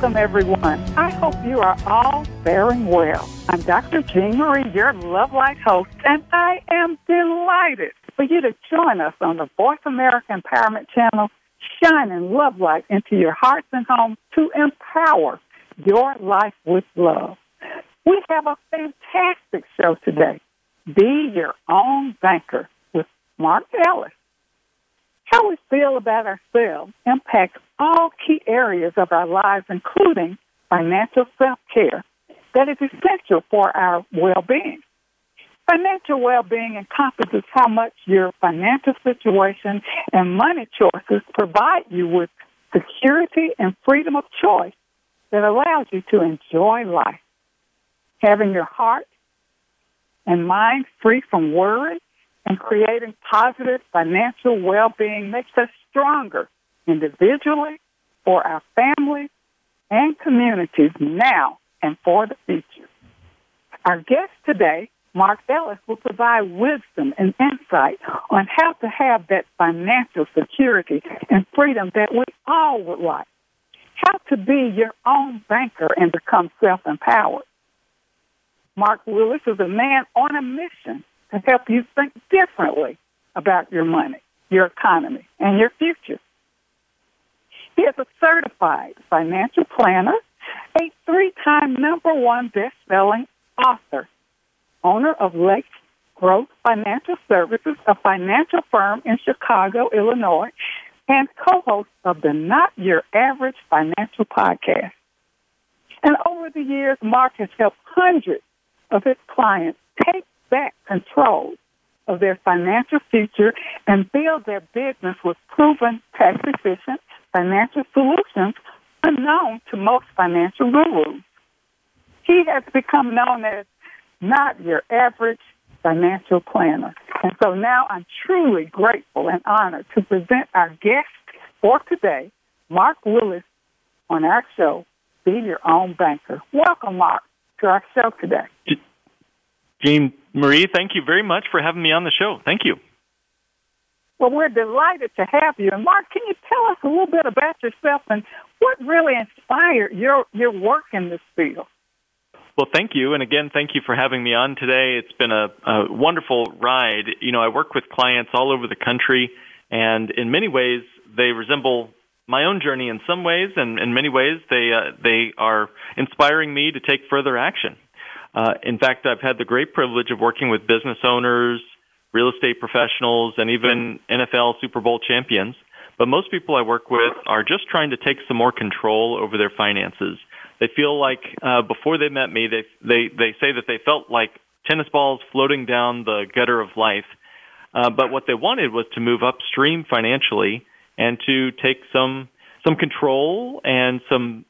welcome, everyone. I hope you are all faring well. I'm Dr. Jean Marie, your Love Light host, and I am delighted for you to join us on the Voice America Empowerment Channel, shining love light into your hearts and homes to empower your life with love. We have a fantastic show today. Be your own banker with Mark Willis. How we feel about ourselves impacts all key areas of our lives, including financial self care, that is essential for our well being. Financial well being encompasses how much your financial situation and money choices provide you with security and freedom of choice that allows you to enjoy life. Having your heart and mind free from worry and creating positive financial well being makes us stronger individually, for our families, and communities now and for the future. Our guest today, Mark Willis, will provide wisdom and insight on how to have that financial security and freedom that we all would like. How to be your own banker and become self empowered. Mark Willis is a man on a mission to help you think differently about your money, your economy, and your future. He is a certified financial planner, a three time number one best selling author, owner of Lake Growth Financial Services, a financial firm in Chicago, Illinois, and co host of the Not Your Average Financial Podcast. And over the years, Mark has helped hundreds of his clients take back control of their financial future and build their business with proven tax efficient financial solutions unknown to most financial gurus. He has become known as not your average financial planner. And so now I'm truly grateful and honored to present our guest for today, Mark Willis, on our show, Be Your Own Banker. Welcome, Mark, to our show today. Jean Marie, thank you very much for having me on the show. Thank you. Well, we're delighted to have you. And Mark, can you tell us a little bit about yourself and what really inspired your your work in this field? Well, thank you, and again, thank you for having me on today. It's been a, a wonderful ride. You know, I work with clients all over the country, and in many ways, they resemble my own journey in some ways, and in many ways, they uh, they are inspiring me to take further action. Uh, in fact, I've had the great privilege of working with business owners, real estate professionals, and even NFL Super Bowl champions. But most people I work with are just trying to take some more control over their finances. They feel like uh, before they met me, they they they say that they felt like tennis balls floating down the gutter of life. Uh, but what they wanted was to move upstream financially and to take some some control and some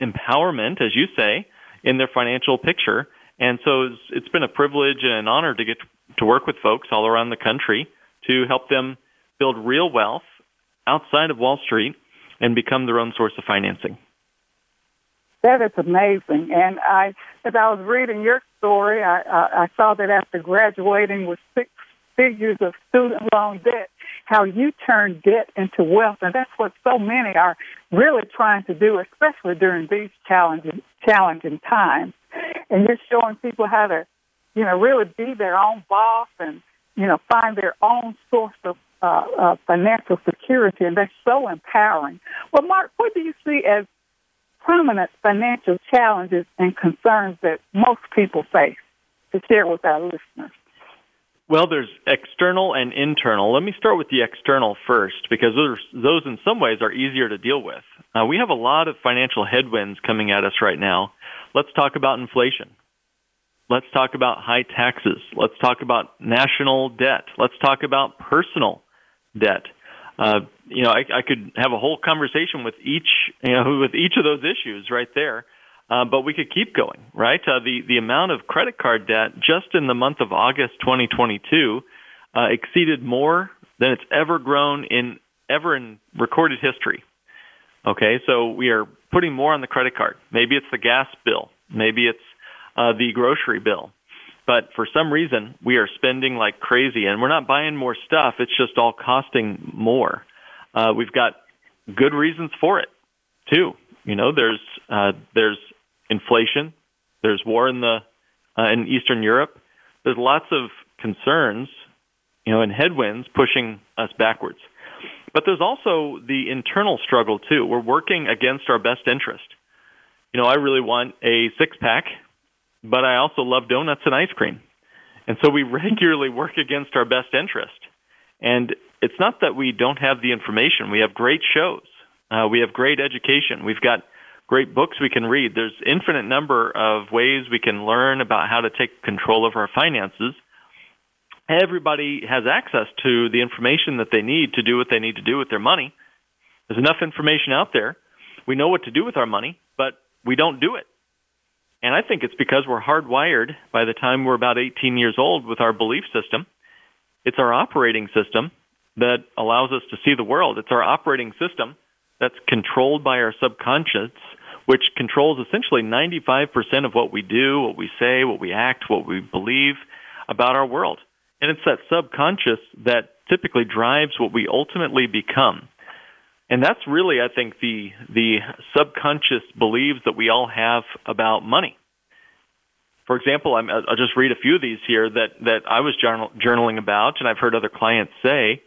empowerment, as you say, in their financial picture. And so it's, it's been a privilege and an honor to get to work with folks all around the country to help them build real wealth outside of Wall Street and become their own source of financing. That is amazing. And I, as I was reading your story, I, I, I saw that after graduating with six figures of student loan debt, how you turn debt into wealth, and that's what so many are really trying to do, especially during these challenging challenging times. And you're showing people how to you know, really be their own boss and, you know, find their own source of uh, uh, financial security, and that's so empowering. Well, Mark, what do you see as prominent financial challenges and concerns that most people face to share with our listeners? Well, there's external and internal. Let me start with the external first, because those, those in some ways are easier to deal with. Uh, we have a lot of financial headwinds coming at us right now. Let's talk about inflation. Let's talk about high taxes. Let's talk about national debt. Let's talk about personal debt. Uh, you know, I, I could have a whole conversation with each, you know, with each of those issues right there. Uh, but we could keep going, right? Uh, the the amount of credit card debt just in the month of August 2022 uh, exceeded more than it's ever grown in ever in recorded history. Okay, so we are putting more on the credit card. Maybe it's the gas bill, maybe it's uh, the grocery bill, but for some reason we are spending like crazy, and we're not buying more stuff. It's just all costing more. Uh, we've got good reasons for it too. You know, there's uh, there's inflation. There's war in the uh, in Eastern Europe. There's lots of concerns, you know, and headwinds pushing us backwards. But there's also the internal struggle too. We're working against our best interest. You know, I really want a six pack, but I also love donuts and ice cream. And so we regularly work against our best interest. And it's not that we don't have the information. We have great shows. Uh, we have great education. We've got great books we can read. There's infinite number of ways we can learn about how to take control of our finances. Everybody has access to the information that they need to do what they need to do with their money. There's enough information out there. We know what to do with our money, but we don't do it. And I think it's because we're hardwired by the time we're about 18 years old with our belief system. It's our operating system that allows us to see the world. It's our operating system that's controlled by our subconscious which controls essentially 95% of what we do, what we say, what we act, what we believe about our world. And it's that subconscious that typically drives what we ultimately become. And that's really, I think, the, the subconscious beliefs that we all have about money. For example, i will just read a few of these here that, that I was journal, journaling about, and I've heard other clients say.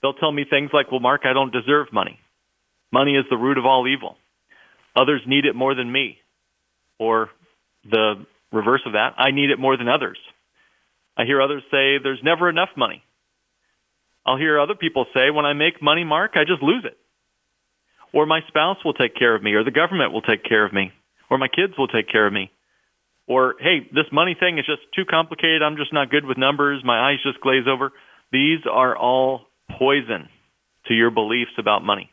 They'll tell me things like, well, Mark, I don't deserve money. Money is the root of all evil. Others need it more than me. Or the reverse of that, I need it more than others. I hear others say there's never enough money. I'll hear other people say when I make money, Mark, I just lose it. Or my spouse will take care of me, or the government will take care of me, or my kids will take care of me. Or, hey, this money thing is just too complicated. I'm just not good with numbers. My eyes just glaze over. These are all poison to your beliefs about money.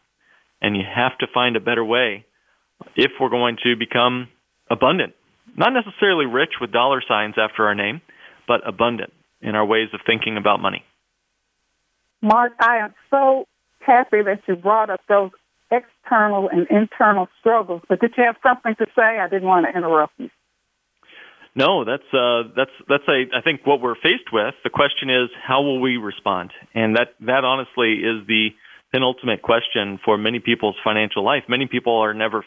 And you have to find a better way if we're going to become abundant. Not necessarily rich with dollar signs after our name, but abundant in our ways of thinking about money. Mark, I am so happy that you brought up those external and internal struggles. But did you have something to say? I didn't want to interrupt you. No, that's uh, that's that's a I think what we're faced with. The question is how will we respond, and that that honestly is the penultimate question for many people's financial life. Many people are never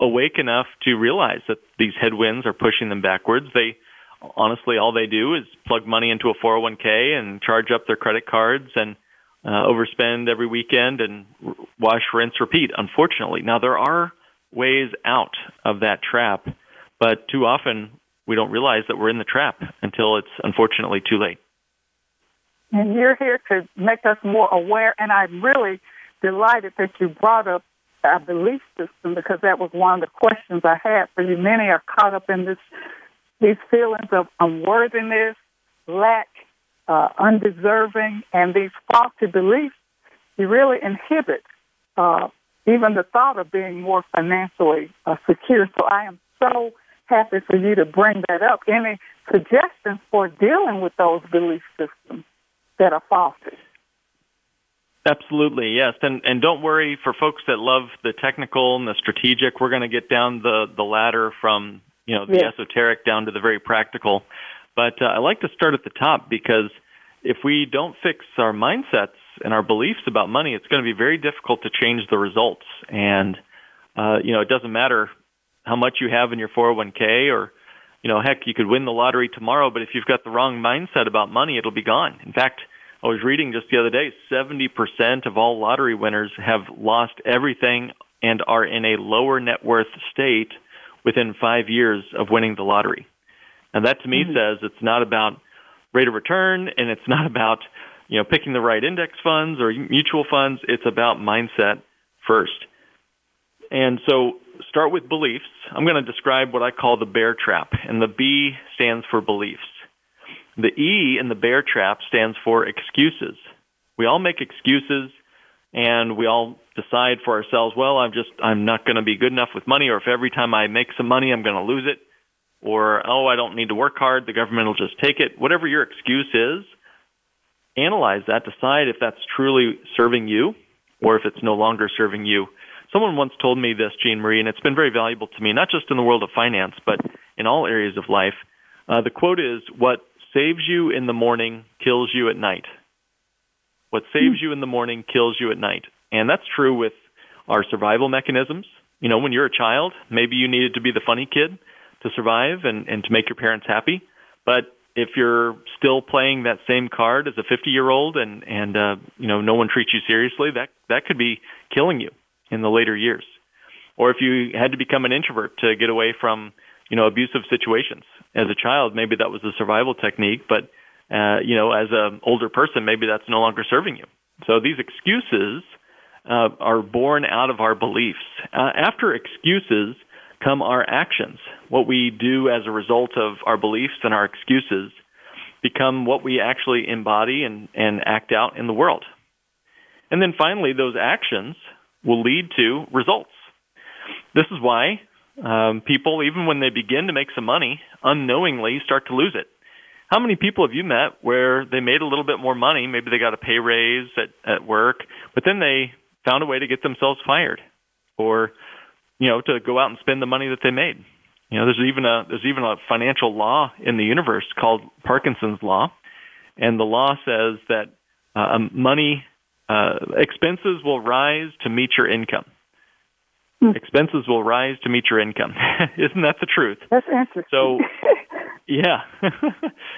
awake enough to realize that these headwinds are pushing them backwards. They honestly all they do is plug money into a 401k and charge up their credit cards and uh, overspend every weekend and wash, rinse, repeat. Unfortunately, now there are ways out of that trap, but too often we don't realize that we're in the trap until it's unfortunately too late. And you're here to make us more aware, and I'm really delighted that you brought up our belief system because that was one of the questions I had for you. Many are caught up in this these feelings of unworthiness, lack, uh, undeserving, and these faulty beliefs. You really inhibit uh, even the thought of being more financially uh, secure. So I am so happy for you to bring that up. Any suggestions for dealing with those belief systems that are faulty? Absolutely, yes. And and don't worry for folks that love the technical and the strategic, we're going to get down the the ladder from, you know, the yes. esoteric down to the very practical. But uh, I like to start at the top because if we don't fix our mindsets and our beliefs about money, it's going to be very difficult to change the results. And uh, you know, it doesn't matter how much you have in your 401k or you know, heck, you could win the lottery tomorrow, but if you've got the wrong mindset about money, it'll be gone. In fact, I was reading just the other day 70% of all lottery winners have lost everything and are in a lower net worth state within five years of winning the lottery. And that to me mm-hmm. says it's not about rate of return and it's not about you know picking the right index funds or mutual funds. It's about mindset first. And so start with beliefs. I'm going to describe what I call the bear trap, and the B stands for beliefs. The E in the bear trap stands for excuses. We all make excuses and we all decide for ourselves, well, I'm just I'm not going to be good enough with money, or if every time I make some money, I'm going to lose it, or oh, I don't need to work hard, the government will just take it. Whatever your excuse is, analyze that, decide if that's truly serving you, or if it's no longer serving you. Someone once told me this, Jean Marie, and it's been very valuable to me, not just in the world of finance, but in all areas of life. Uh, the quote is, "What saves you in the morning kills you at night." What saves you in the morning kills you at night. And that's true with our survival mechanisms. You know, when you're a child, maybe you needed to be the funny kid to survive and, and to make your parents happy. But if you're still playing that same card as a 50 year old and, and, uh, you know, no one treats you seriously, that, that could be killing you in the later years. Or if you had to become an introvert to get away from, you know, abusive situations as a child, maybe that was a survival technique, but, uh, you know, as an older person, maybe that's no longer serving you. So these excuses uh, are born out of our beliefs. Uh, after excuses come our actions. What we do as a result of our beliefs and our excuses become what we actually embody and, and act out in the world. And then finally, those actions will lead to results. This is why um, people, even when they begin to make some money, unknowingly start to lose it. How many people have you met where they made a little bit more money? Maybe they got a pay raise at, at work, but then they found a way to get themselves fired or you know to go out and spend the money that they made. You know there's even a there's even a financial law in the universe called parkinson's law. And the law says that uh, um, money uh, expenses will rise to meet your income. Hmm. expenses will rise to meet your income. Isn't that the truth? That's interesting. So yeah.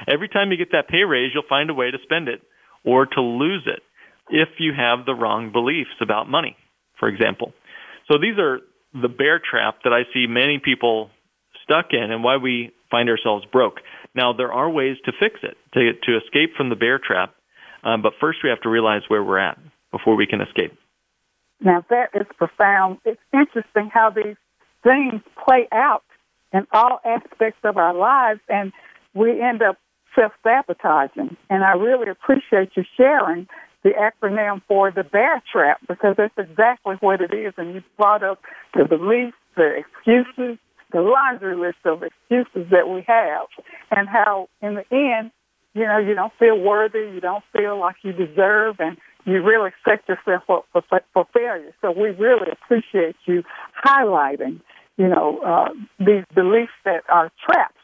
Every time you get that pay raise you'll find a way to spend it or to lose it if you have the wrong beliefs about money, for example. So these are the bear trap that I see many people stuck in and why we find ourselves broke. Now, there are ways to fix it, to, to escape from the bear trap, um, but first we have to realize where we're at before we can escape. Now, that is profound. It's interesting how these things play out in all aspects of our lives, and we end up self sabotaging. And I really appreciate you sharing the acronym for the bear trap because that's exactly what it is. And you brought up the beliefs, the excuses, the laundry list of excuses that we have, and how in the end, you know, you don't feel worthy, you don't feel like you deserve, and you really set yourself up for, for failure. So we really appreciate you highlighting, you know, uh, these beliefs that are traps,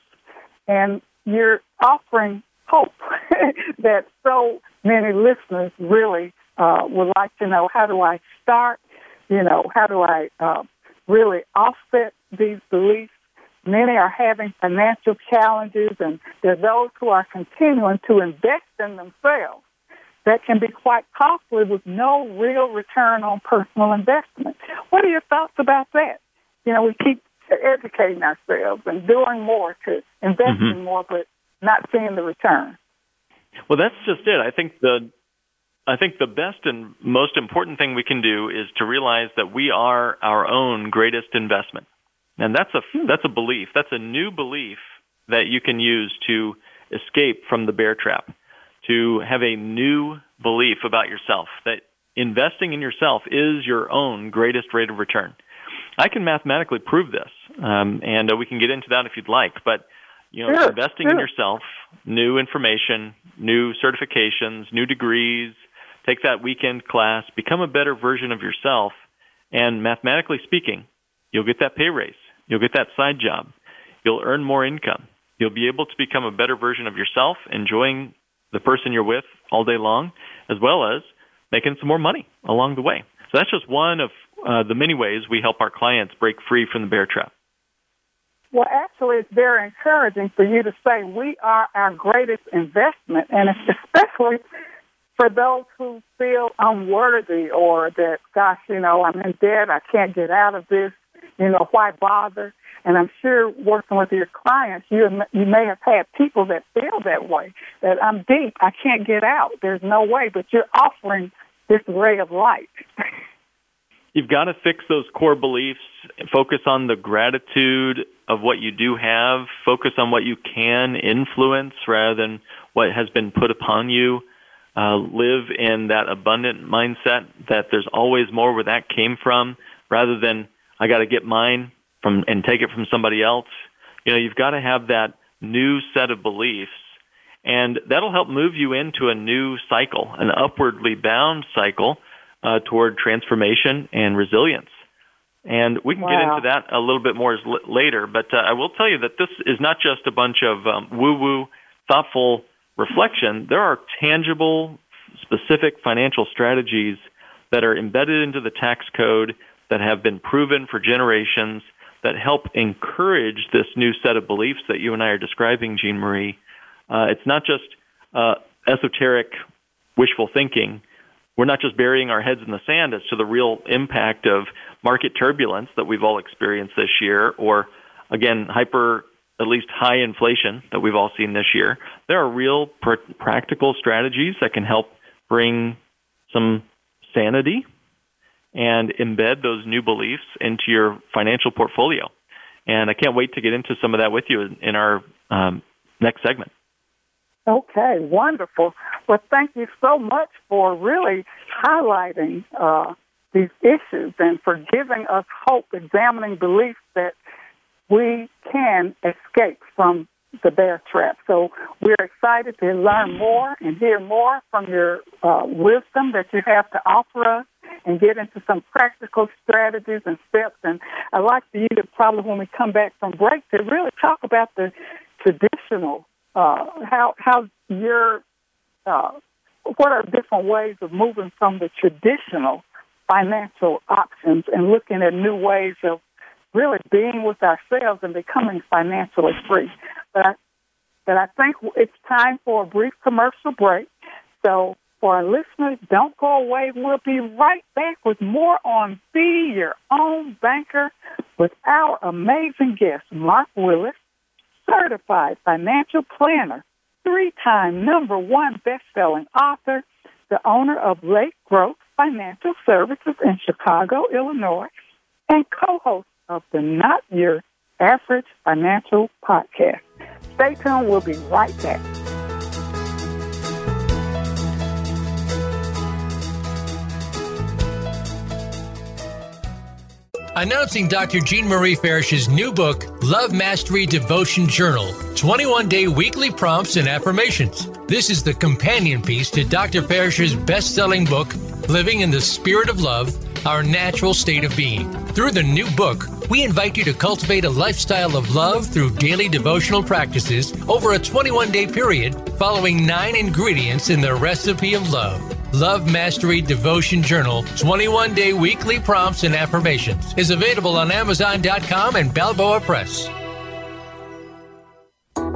and you're offering hope that so many listeners really uh, would like to know how do I start? You know, how do I uh, really offset these beliefs? Many are having financial challenges, and there are those who are continuing to invest in themselves that can be quite costly with no real return on personal investment. What are your thoughts about that? You know, we keep educating ourselves and doing more to invest mm-hmm. in more, but not seeing the return. Well, that's just it. I think the I think the best and most important thing we can do is to realize that we are our own greatest investment. And that's a that's a belief. That's a new belief that you can use to escape from the bear trap. To have a new belief about yourself that investing in yourself is your own greatest rate of return. I can mathematically prove this, um, and uh, we can get into that if you'd like. But you know, sure, investing sure. in yourself, new information, new certifications, new degrees, take that weekend class, become a better version of yourself, and mathematically speaking, you'll get that pay raise. You'll get that side job. You'll earn more income. You'll be able to become a better version of yourself, enjoying the person you're with all day long, as well as making some more money along the way. So that's just one of uh, the many ways we help our clients break free from the bear trap. Well, actually, it's very encouraging for you to say we are our greatest investment, and especially for those who feel unworthy or that, gosh, you know, I'm in debt, I can't get out of this, you know, why bother? And I'm sure working with your clients, you you may have had people that feel that way, that I'm deep, I can't get out, there's no way, but you're offering this ray of light. You've got to fix those core beliefs, focus on the gratitude of what you do have, focus on what you can influence rather than what has been put upon you. uh, live in that abundant mindset that there's always more where that came from, rather than I got to get mine from and take it from somebody else. You know, you've got to have that new set of beliefs, and that'll help move you into a new cycle, an upwardly bound cycle uh, toward transformation and resilience. And we can wow. get into that a little bit more later, but uh, I will tell you that this is not just a bunch of um, woo woo, thoughtful reflection. There are tangible, specific financial strategies that are embedded into the tax code that have been proven for generations that help encourage this new set of beliefs that you and I are describing, Jean Marie. Uh, it's not just uh, esoteric wishful thinking. We're not just burying our heads in the sand as to the real impact of market turbulence that we've all experienced this year, or again, hyper, at least high inflation that we've all seen this year. There are real pr- practical strategies that can help bring some sanity and embed those new beliefs into your financial portfolio. And I can't wait to get into some of that with you in our um, next segment. Okay, wonderful. Well, thank you so much for really highlighting uh, these issues and for giving us hope, examining beliefs that we can escape from the bear trap. So we're excited to learn more and hear more from your uh, wisdom that you have to offer us and get into some practical strategies and steps. And I'd like for you to probably, when we come back from break, to really talk about the traditional uh, how how your uh, what are different ways of moving from the traditional financial options and looking at new ways of really being with ourselves and becoming financially free. But I, but I think it's time for a brief commercial break. So for our listeners, don't go away. We'll be right back with more on Be Your Own Banker with our amazing guest, Mark Willis, certified financial planner, three time number one best selling author, the owner of Lake Growth Financial Services in Chicago, Illinois, and co host of the Not Your Average Financial Podcast. Stay tuned, we'll be right back. Announcing Dr. Jean Marie Farish's new book, Love Mastery Devotion Journal 21 Day Weekly Prompts and Affirmations. This is the companion piece to Dr. Farish's best selling book, Living in the Spirit of Love Our Natural State of Being. Through the new book, we invite you to cultivate a lifestyle of love through daily devotional practices over a 21 day period, following nine ingredients in the recipe of love. Love Mastery Devotion Journal 21 Day Weekly Prompts and Affirmations is available on Amazon.com and Balboa Press.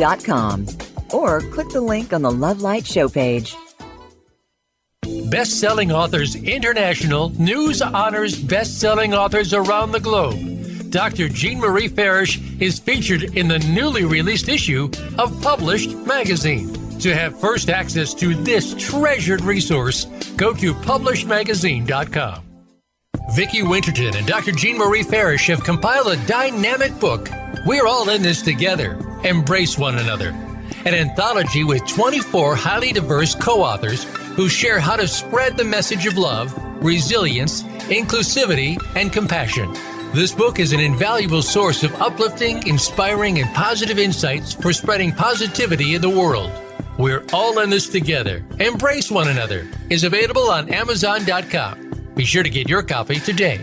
consciousloving.com or click the link on the Love Light show page. Best selling authors international news honors best selling authors around the globe. Dr. Jean Marie Farish is featured in the newly released issue of Published Magazine. To have first access to this treasured resource, go to publishedmagazine.com. Vicki Winterton and Dr. Jean Marie Farish have compiled a dynamic book. We're all in this together. Embrace one another. An anthology with 24 highly diverse co authors who share how to spread the message of love, resilience, inclusivity, and compassion. This book is an invaluable source of uplifting, inspiring, and positive insights for spreading positivity in the world. We're all in this together. Embrace one another is available on Amazon.com. Be sure to get your copy today.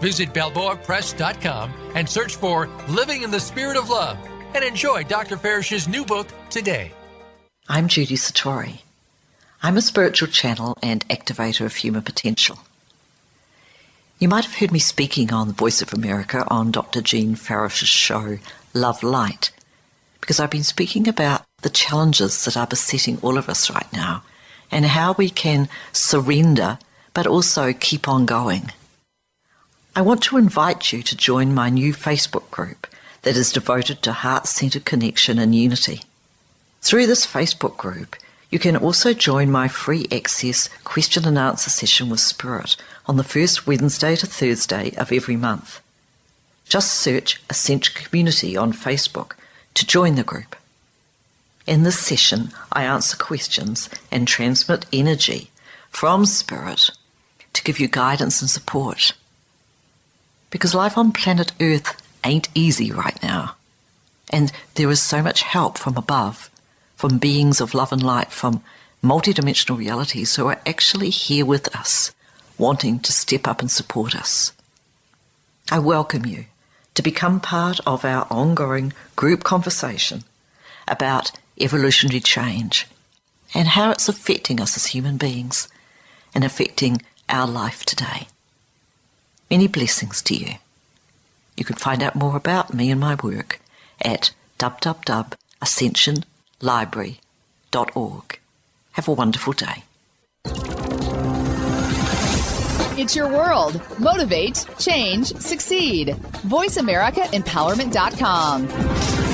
Visit BalboaPress.com and search for Living in the Spirit of Love and enjoy Dr. Farish's new book today. I'm Judy Satori. I'm a spiritual channel and activator of human potential. You might have heard me speaking on the Voice of America on Dr. Jean Farish's show, Love Light, because I've been speaking about the challenges that are besetting all of us right now and how we can surrender but also keep on going. I want to invite you to join my new Facebook group that is devoted to heart centered connection and unity. Through this Facebook group, you can also join my free access question and answer session with Spirit on the first Wednesday to Thursday of every month. Just search Ascension Community on Facebook to join the group. In this session, I answer questions and transmit energy from Spirit to give you guidance and support. Because life on planet Earth ain't easy right now. And there is so much help from above, from beings of love and light, from multidimensional realities who are actually here with us, wanting to step up and support us. I welcome you to become part of our ongoing group conversation about evolutionary change and how it's affecting us as human beings and affecting our life today. Many blessings to you. You can find out more about me and my work at www.ascensionlibrary.org. Have a wonderful day. It's your world. Motivate, change, succeed. VoiceAmericaEmpowerment.com.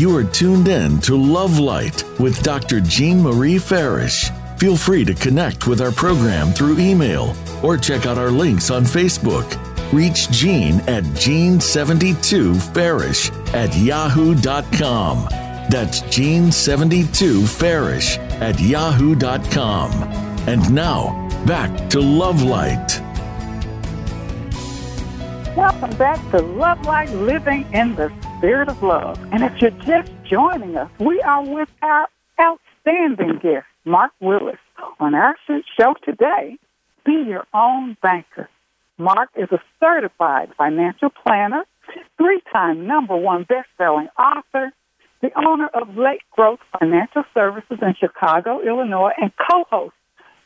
You are tuned in to Love Light with Dr. Jean Marie Farish. Feel free to connect with our program through email or check out our links on Facebook. Reach Jean at Jean72Farish at yahoo.com. That's Jean72Farish at yahoo.com. And now, back to Love Light. Welcome back to Love Light Living in the Spirit of Love. And if you're just joining us, we are with our outstanding guest, Mark Willis. On our show today, Be Your Own Banker. Mark is a certified financial planner, three time number one best selling author, the owner of Lake Growth Financial Services in Chicago, Illinois, and co host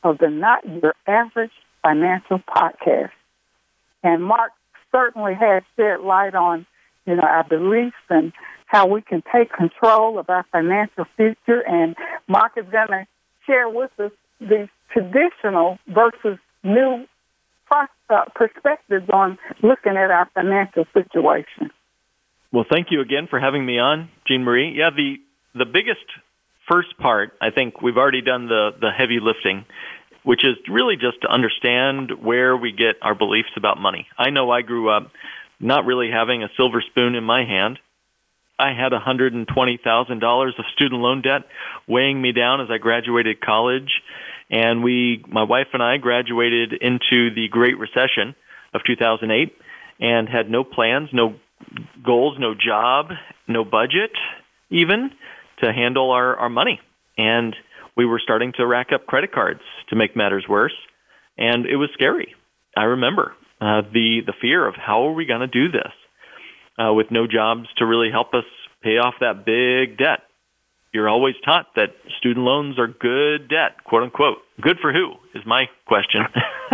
of the Not Your Average Financial Podcast. And Mark certainly has shed light on, you know, our beliefs and how we can take control of our financial future. And Mark is going to share with us the traditional versus new uh, perspectives on looking at our financial situation. Well, thank you again for having me on, Jean Marie. Yeah, the the biggest first part, I think we've already done the the heavy lifting, which is really just to understand where we get our beliefs about money. I know I grew up not really having a silver spoon in my hand. I had $120,000 of student loan debt weighing me down as I graduated college, and we my wife and I graduated into the Great Recession of 2008 and had no plans, no goals, no job, no budget, even to handle our, our money. And we were starting to rack up credit cards to make matters worse. And it was scary. I remember uh, the, the fear of how are we going to do this uh, with no jobs to really help us pay off that big debt. You're always taught that student loans are good debt, quote unquote. Good for who is my question.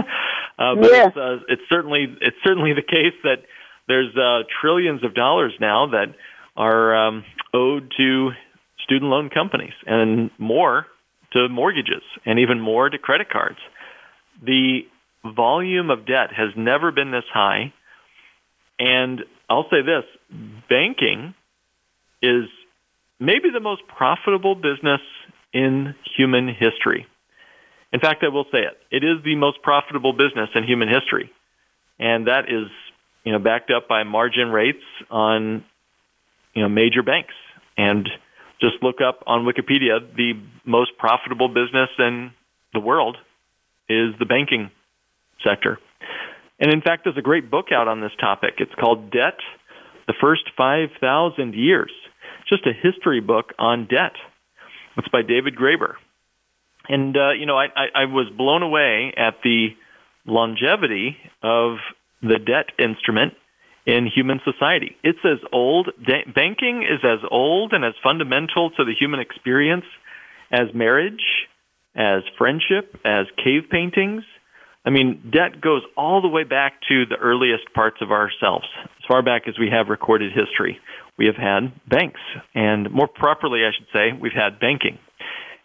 uh, but yeah. it's, uh, it's certainly it's certainly the case that there's uh, trillions of dollars now that are um, owed to student loan companies and more to mortgages and even more to credit cards. The volume of debt has never been this high. And I'll say this banking is maybe the most profitable business in human history. In fact, I will say it. It is the most profitable business in human history. And that is you know, backed up by margin rates on, you know, major banks. And just look up on Wikipedia, the most profitable business in the world is the banking sector. And in fact, there's a great book out on this topic. It's called Debt, the first 5,000 years. Just a history book on debt. It's by David Graeber. And, uh, you know, I, I, I was blown away at the longevity of the debt instrument in human society. It's as old, banking is as old and as fundamental to the human experience as marriage, as friendship, as cave paintings. I mean, debt goes all the way back to the earliest parts of ourselves. As far back as we have recorded history, we have had banks. And more properly, I should say, we've had banking.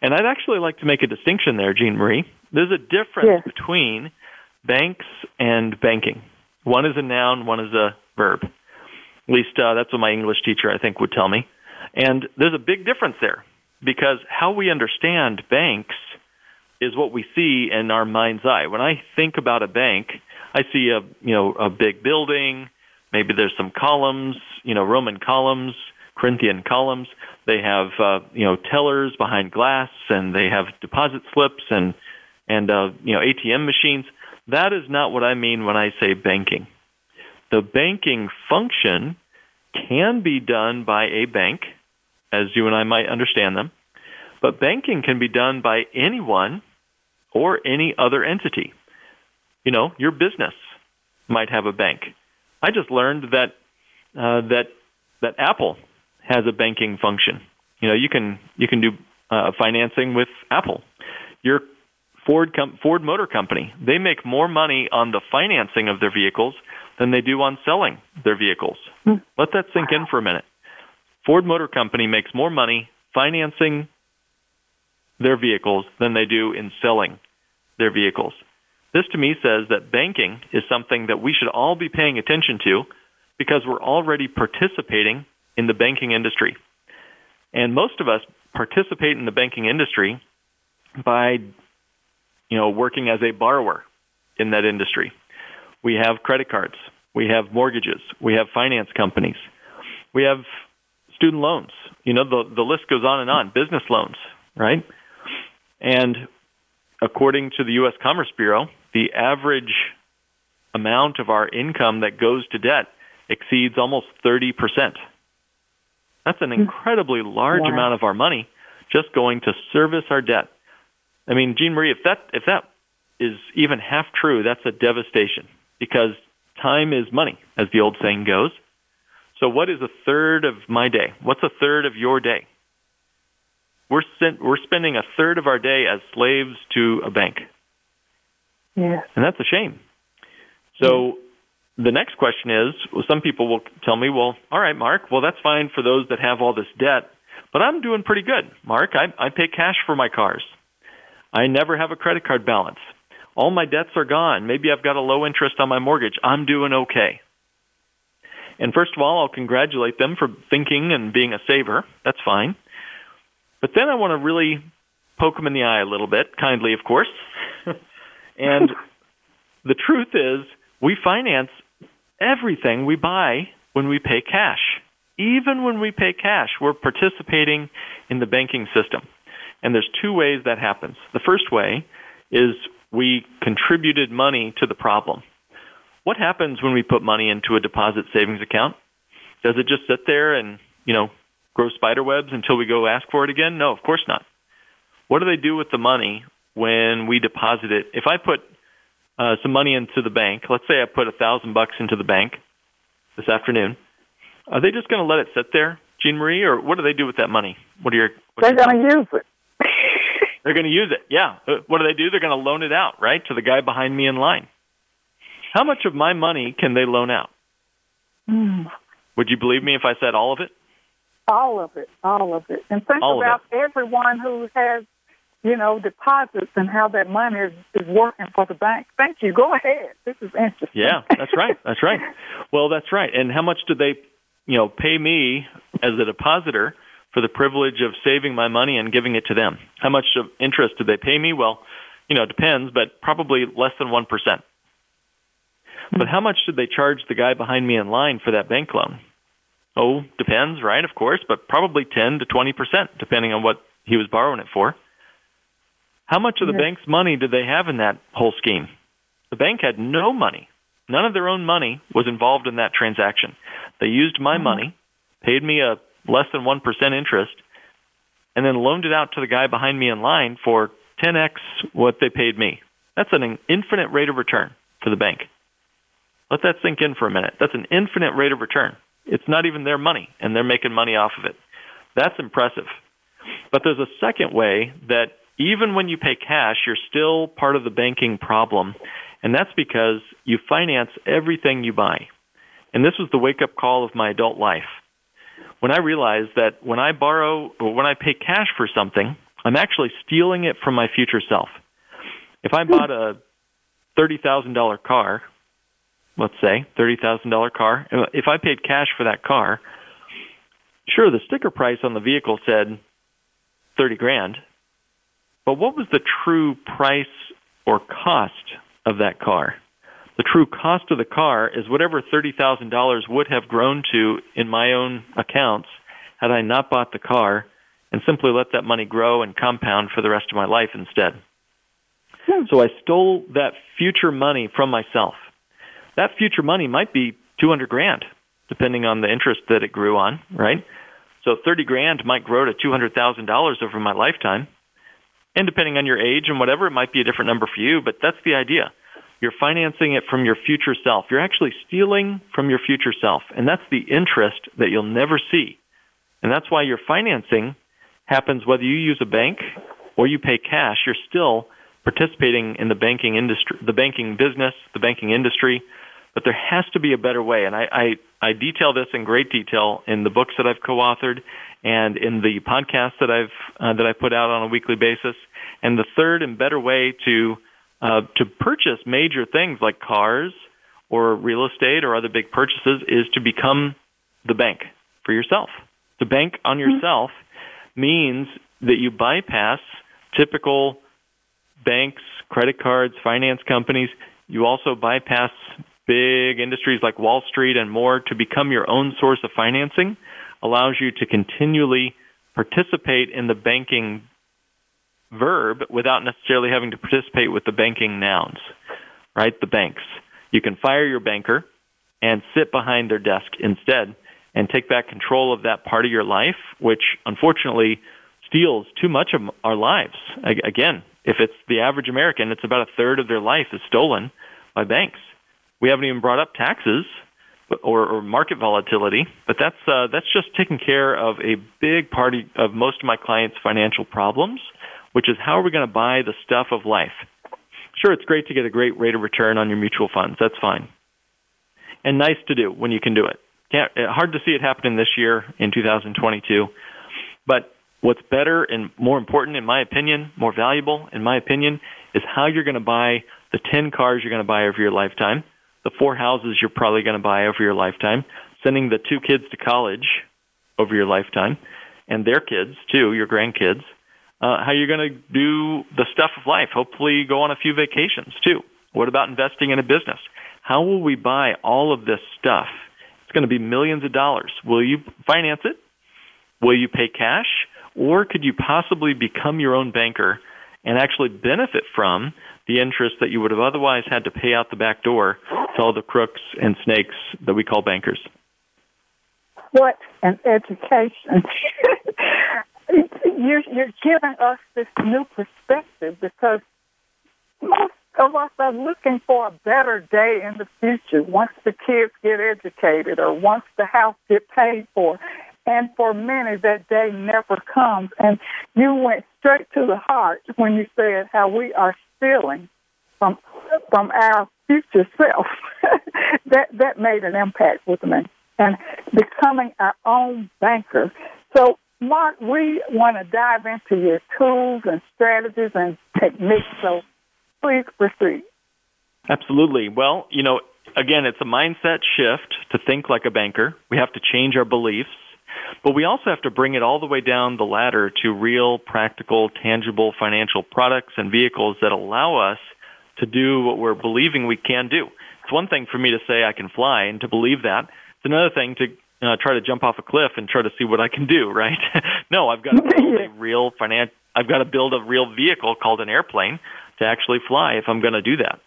And I'd actually like to make a distinction there, Jean Marie. There's a difference between banks and banking. One is a noun, one is a verb. At least uh, that's what my English teacher, I think, would tell me. And there's a big difference there because how we understand banks is what we see in our mind's eye. When I think about a bank, I see a you know a big building. Maybe there's some columns, you know, Roman columns, Corinthian columns. They have uh, you know tellers behind glass, and they have deposit slips and and uh, you know ATM machines. That is not what I mean when I say banking. The banking function can be done by a bank, as you and I might understand them, but banking can be done by anyone or any other entity. You know, your business might have a bank. I just learned that uh, that that Apple has a banking function. You know, you can you can do uh, financing with Apple. Your Ford com- Ford Motor Company they make more money on the financing of their vehicles than they do on selling their vehicles. Mm. Let that sink in for a minute. Ford Motor Company makes more money financing their vehicles than they do in selling their vehicles. This to me says that banking is something that we should all be paying attention to because we're already participating in the banking industry. And most of us participate in the banking industry by you know working as a borrower in that industry. We have credit cards, we have mortgages, we have finance companies. We have student loans. You know the the list goes on and on, business loans, right? And according to the US Commerce Bureau, the average amount of our income that goes to debt exceeds almost 30%. That's an hmm. incredibly large wow. amount of our money just going to service our debt. I mean, Jean Marie, if that if that is even half true, that's a devastation because time is money, as the old saying goes. So, what is a third of my day? What's a third of your day? We're sent, we're spending a third of our day as slaves to a bank. Yeah. And that's a shame. So the next question is, well, some people will tell me, well, all right, Mark, well, that's fine for those that have all this debt, but I'm doing pretty good. Mark, I, I pay cash for my cars. I never have a credit card balance. All my debts are gone. Maybe I've got a low interest on my mortgage. I'm doing okay. And first of all, I'll congratulate them for thinking and being a saver. That's fine. But then I want to really poke them in the eye a little bit, kindly, of course. and the truth is, we finance everything we buy when we pay cash. Even when we pay cash, we're participating in the banking system. And there's two ways that happens. The first way is we contributed money to the problem. What happens when we put money into a deposit savings account? Does it just sit there and, you know, grow spider webs until we go ask for it again? No, of course not. What do they do with the money when we deposit it? If I put uh, some money into the bank, let's say I put a thousand bucks into the bank this afternoon, are they just going to let it sit there, Jean Marie, or what do they do with that money? What are your? They're going to use it. They're going to use it. Yeah. Uh, what do they do? They're going to loan it out, right, to the guy behind me in line. How much of my money can they loan out? Mm. Would you believe me if I said all of it? All of it, all of it. And think all about everyone who has, you know, deposits and how that money is, is working for the bank. Thank you. Go ahead. This is interesting. Yeah, that's right. That's right. Well, that's right. And how much do they, you know, pay me as a depositor for the privilege of saving my money and giving it to them? How much of interest do they pay me? Well, you know, it depends, but probably less than 1%. But hmm. how much did they charge the guy behind me in line for that bank loan? Oh, depends, right? Of course, but probably 10 to 20 percent, depending on what he was borrowing it for. How much of the bank's money did they have in that whole scheme? The bank had no money. None of their own money was involved in that transaction. They used my mm-hmm. money, paid me a less than 1% interest, and then loaned it out to the guy behind me in line for 10x what they paid me. That's an infinite rate of return for the bank. Let that sink in for a minute. That's an infinite rate of return. It's not even their money, and they're making money off of it. That's impressive. But there's a second way that even when you pay cash, you're still part of the banking problem, and that's because you finance everything you buy. And this was the wake up call of my adult life. When I realized that when I borrow or when I pay cash for something, I'm actually stealing it from my future self. If I hmm. bought a $30,000 car, let's say, $30,000 car, if I paid cash for that car, sure the sticker price on the vehicle said 30 grand, but what was the true price or cost of that car? The true cost of the car is whatever $30,000 would have grown to in my own accounts had I not bought the car and simply let that money grow and compound for the rest of my life instead. Hmm. So I stole that future money from myself. That future money might be 200 grand, depending on the interest that it grew on, right? So 30 grand might grow to $200,000 over my lifetime. And depending on your age and whatever, it might be a different number for you, but that's the idea. You're financing it from your future self. You're actually stealing from your future self. And that's the interest that you'll never see. And that's why your financing happens whether you use a bank or you pay cash. You're still participating in the banking industry, the banking business, the banking industry. But there has to be a better way. And I, I, I detail this in great detail in the books that I've co-authored and in the podcasts that I've, uh, that I put out on a weekly basis. And the third and better way to uh, to purchase major things like cars or real estate or other big purchases is to become the bank for yourself. To bank on mm-hmm. yourself mm-hmm. means that you bypass typical banks, credit cards, finance companies. You also bypass big industries like Wall Street and more to become your own source of financing allows you to continually participate in the banking verb without necessarily having to participate with the banking nouns, right? The banks. You can fire your banker and sit behind their desk instead and take back control of that part of your life, which unfortunately steals too much of our lives. Again, if it's the average American, it's about a third of their life is stolen by banks. We haven't even brought up taxes or, or market volatility, but that's uh, that's just taking care of a big part of most of my clients' financial problems which is how are we going to buy the stuff of life? Sure, it's great to get a great rate of return on your mutual funds. That's fine. And nice to do when you can do it. Can't, uh, hard to see it happening this year in 2022. But what's better and more important, in my opinion, more valuable, in my opinion, is how you're going to buy the 10 cars you're going to buy over your lifetime, the four houses you're probably going to buy over your lifetime, sending the two kids to college over your lifetime, and their kids, too, your grandkids, uh, how you're going to do the stuff of life. Hopefully, go on a few vacations too. What about investing in a business? How will we buy all of this stuff? It's going to be millions of dollars. Will you finance it? Will you pay cash? Or could you possibly become your own banker and actually benefit from the interest that you would have otherwise had to pay out the back door to all the crooks and snakes that we call bankers? What an education. you're, you're giving us this new perspective because most of us are looking for a better day in the future once the kids get educated or once the house get paid for. And for many, that day never comes. And you went straight to the heart when you said how we are stealing from from our future self. that that made an impact with me. And becoming our own banker. So Mark, we want to dive into your tools and strategies and techniques, so please proceed. Absolutely. Well, you know, again, it's a mindset shift to think like a banker. We have to change our beliefs, but we also have to bring it all the way down the ladder to real, practical, tangible financial products and vehicles that allow us to do what we're believing we can do. It's one thing for me to say I can fly and to believe that. It's another thing to uh, try to jump off a cliff and try to see what I can do, right? no, I've got to build a real finan- I've got to build a real vehicle called an airplane to actually fly if I'm going to do that.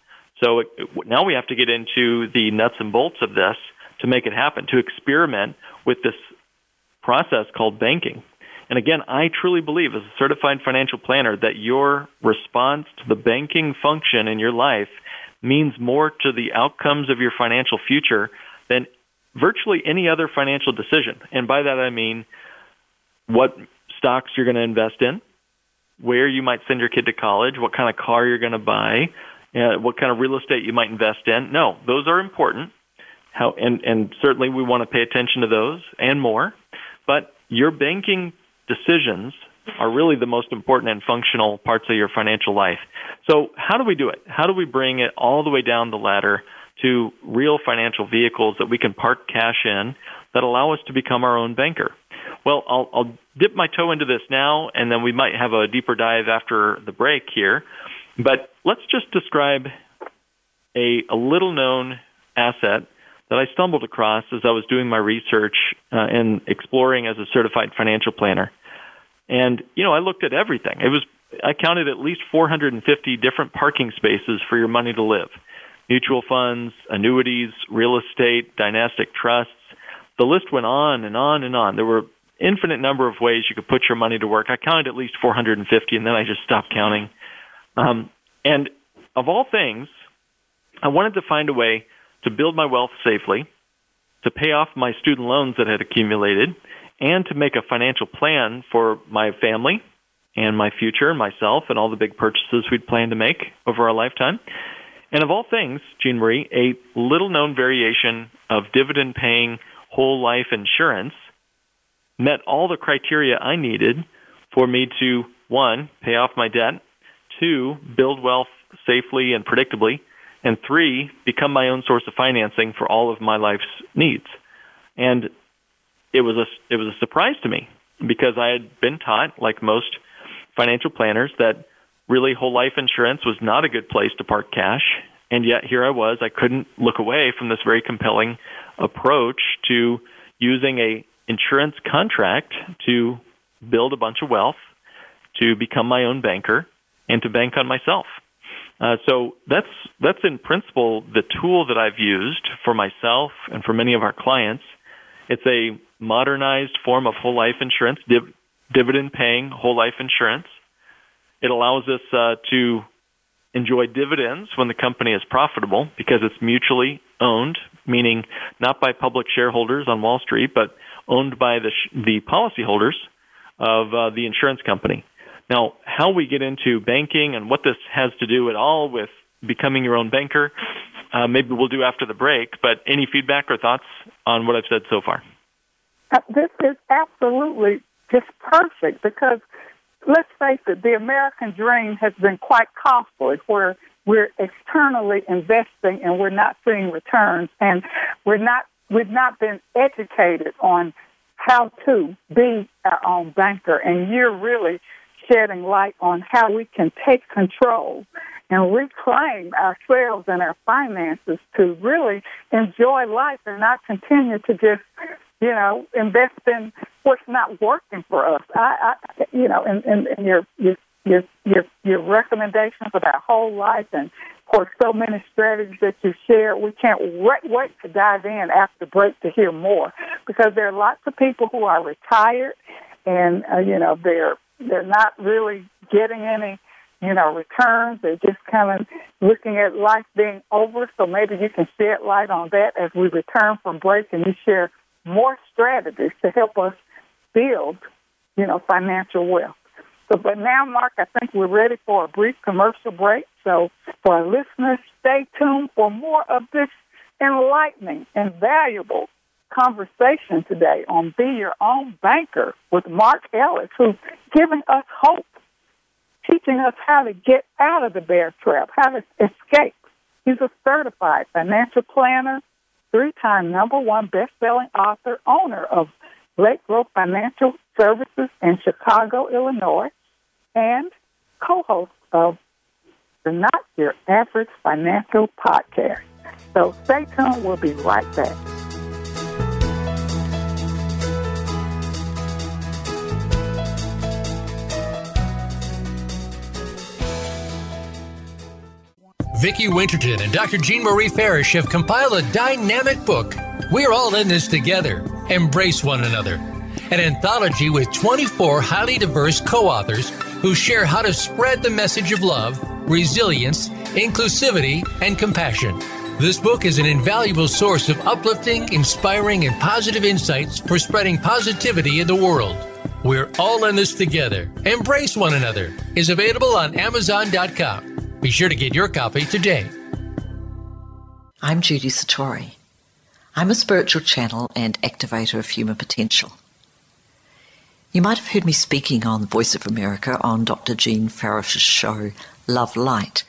So it, now we have to get into the nuts and bolts of this to make it happen, to experiment with this process called banking. And again, I truly believe as a certified financial planner that your response to the banking function in your life means more to the outcomes of your financial future than virtually any other financial decision. And by that I mean what stocks you're going to invest in, where you might send your kid to college, what kind of car you're going to buy, uh, what kind of real estate you might invest in. No, those are important. How and and certainly we want to pay attention to those and more. But your banking decisions are really the most important and functional parts of your financial life. So, how do we do it? How do we bring it all the way down the ladder to real financial vehicles that we can park cash in that allow us to become our own banker? Well, I'll, I'll dip my toe into this now, and then we might have a deeper dive after the break here. But let's just describe a, a little known asset that I stumbled across as I was doing my research uh, and exploring as a certified financial planner. And, you know, I looked at everything. It was, I counted at least 450 different parking spaces for your money to live mutual funds, annuities, real estate, dynastic trusts. The list went on and on and on. There were infinite number of ways you could put your money to work. I counted at least 450, and then I just stopped counting. Um, and of all things, I wanted to find a way to build my wealth safely, to pay off my student loans that had accumulated, and to make a financial plan for my family and my future, myself, and all the big purchases we'd planned to make over our lifetime. And of all things, Jean Marie, a little known variation of dividend paying whole life insurance met all the criteria I needed for me to, one, pay off my debt, two, build wealth safely and predictably, and three, become my own source of financing for all of my life's needs. And it was a it was a surprise to me because I had been taught, like most financial planners, that really whole life insurance was not a good place to park cash. And yet here I was, I couldn't look away from this very compelling approach to using a insurance contract to build a bunch of wealth, to become my own banker, and to bank on myself. Uh, so that's that's in principle the tool that I've used for myself and for many of our clients. It's a modernized form of whole life insurance, div- dividend paying whole life insurance. It allows us uh, to enjoy dividends when the company is profitable because it's mutually owned, meaning not by public shareholders on Wall Street, but owned by the, sh- the policyholders of uh, the insurance company. Now, how we get into banking and what this has to do at all with becoming your own banker, uh, maybe we'll do after the break. But any feedback or thoughts on what I've said so far? Uh, this is absolutely just perfect because let's face it, the American dream has been quite costly where we're externally investing and we're not seeing returns and we're not we've not been educated on how to be our own banker and you're really shedding light on how we can take control and reclaim ourselves and our finances to really enjoy life and not continue to just you know, invest in what's not working for us. I, I you know, and, and, and your, your your your your recommendations about whole life and for so many strategies that you share. We can't wait, wait to dive in after break to hear more because there are lots of people who are retired and uh, you know they're they're not really getting any you know returns. They're just kind of looking at life being over. So maybe you can shed light on that as we return from break and you share more strategies to help us build, you know, financial wealth. So, but now, Mark, I think we're ready for a brief commercial break. So, for our listeners, stay tuned for more of this enlightening and valuable conversation today on Be Your Own Banker with Mark Willis, who's giving us hope, teaching us how to get out of the bear trap, how to escape. He's a certified financial planner, three time number one best selling author, owner of Lake Growth Financial Services in Chicago, Illinois, and co host of the Not Your Average Financial Podcast. So stay tuned, we'll be right back. Vicki Winterton and Dr. Jean Marie Farish have compiled a dynamic book. We're all in this together. Embrace one another. An anthology with 24 highly diverse co authors who share how to spread the message of love, resilience, inclusivity, and compassion. This book is an invaluable source of uplifting, inspiring, and positive insights for spreading positivity in the world. We're all in this together. Embrace one another is available on Amazon.com. Be sure to get your copy today. I'm Judy Satori. I'm a spiritual channel and activator of human potential. You might have heard me speaking on the Voice of America on Dr. Jean Farish's show, Love Light,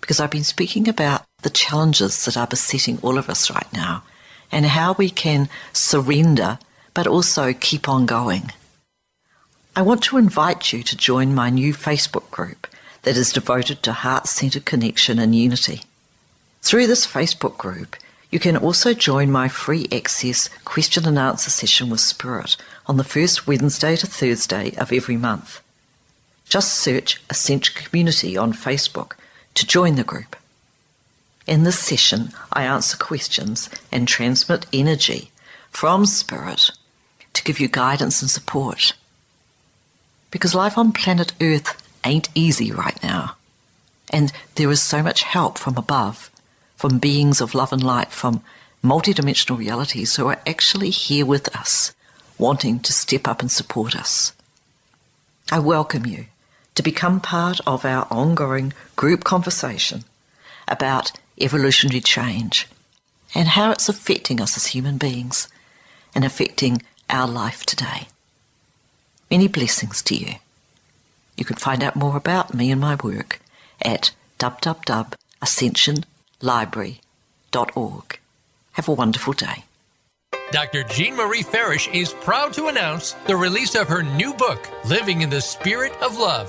because I've been speaking about the challenges that are besetting all of us right now and how we can surrender but also keep on going. I want to invite you to join my new Facebook group that is devoted to heart centered connection and unity. Through this Facebook group, you can also join my free access question and answer session with Spirit on the first Wednesday to Thursday of every month. Just search Ascension Community on Facebook to join the group. In this session, I answer questions and transmit energy from Spirit to give you guidance and support. Because life on planet Earth ain't easy right now. And there is so much help from above, from beings of love and light, from multidimensional realities who are actually here with us, wanting to step up and support us. I welcome you to become part of our ongoing group conversation about evolutionary change and how it's affecting us as human beings and affecting our life today. Many blessings to you. You can find out more about me and my work at www.ascensionlibrary.org. Have a wonderful day. Dr. Jean Marie Farish is proud to announce the release of her new book, Living in the Spirit of Love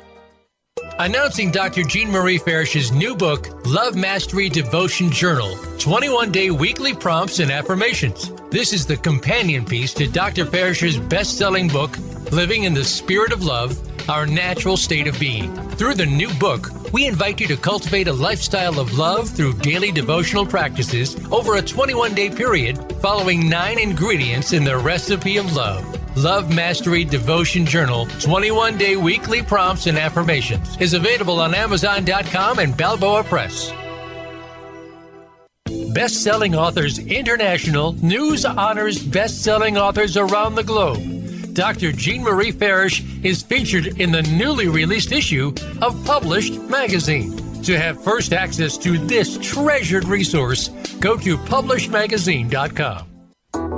Announcing Dr. Jean Marie Farish's new book, Love Mastery Devotion Journal 21 day weekly prompts and affirmations. This is the companion piece to Dr. Farish's best selling book, Living in the Spirit of Love Our Natural State of Being. Through the new book, we invite you to cultivate a lifestyle of love through daily devotional practices over a 21 day period, following nine ingredients in the recipe of love. Love Mastery Devotion Journal 21 day weekly prompts and affirmations is available on Amazon.com and Balboa Press. Best selling authors international news honors best selling authors around the globe. Dr. Jean Marie Farish is featured in the newly released issue of Published Magazine. To have first access to this treasured resource, go to publishedmagazine.com.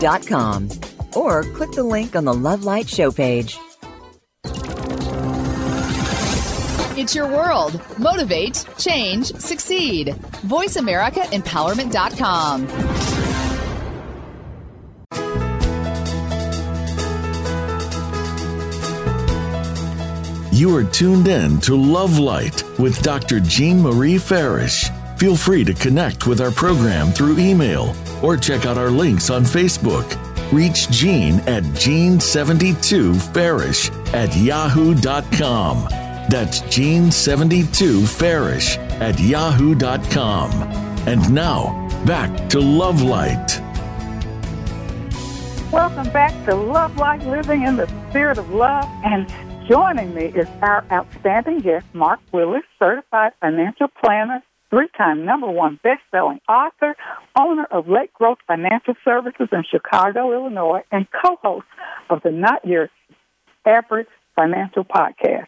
consciousloving.com or click the link on the Love Light show page. It's your world. Motivate, change, succeed. VoiceAmericaEmpowerment.com. You are tuned in to Love Light with Dr. Jean Marie Farish. Feel free to connect with our program through email or check out our links on Facebook. Reach Gene at Gene72Farish at yahoo.com. That's Gene72Farish at yahoo.com. And now, back to Love Light. Welcome back to Love Light Living in the Spirit of Love. And joining me is our outstanding guest, Mark Willis, certified financial planner, three time number one best selling author, owner of Lake Growth Financial Services in Chicago, Illinois, and co host of the Not Your Average Financial Podcast.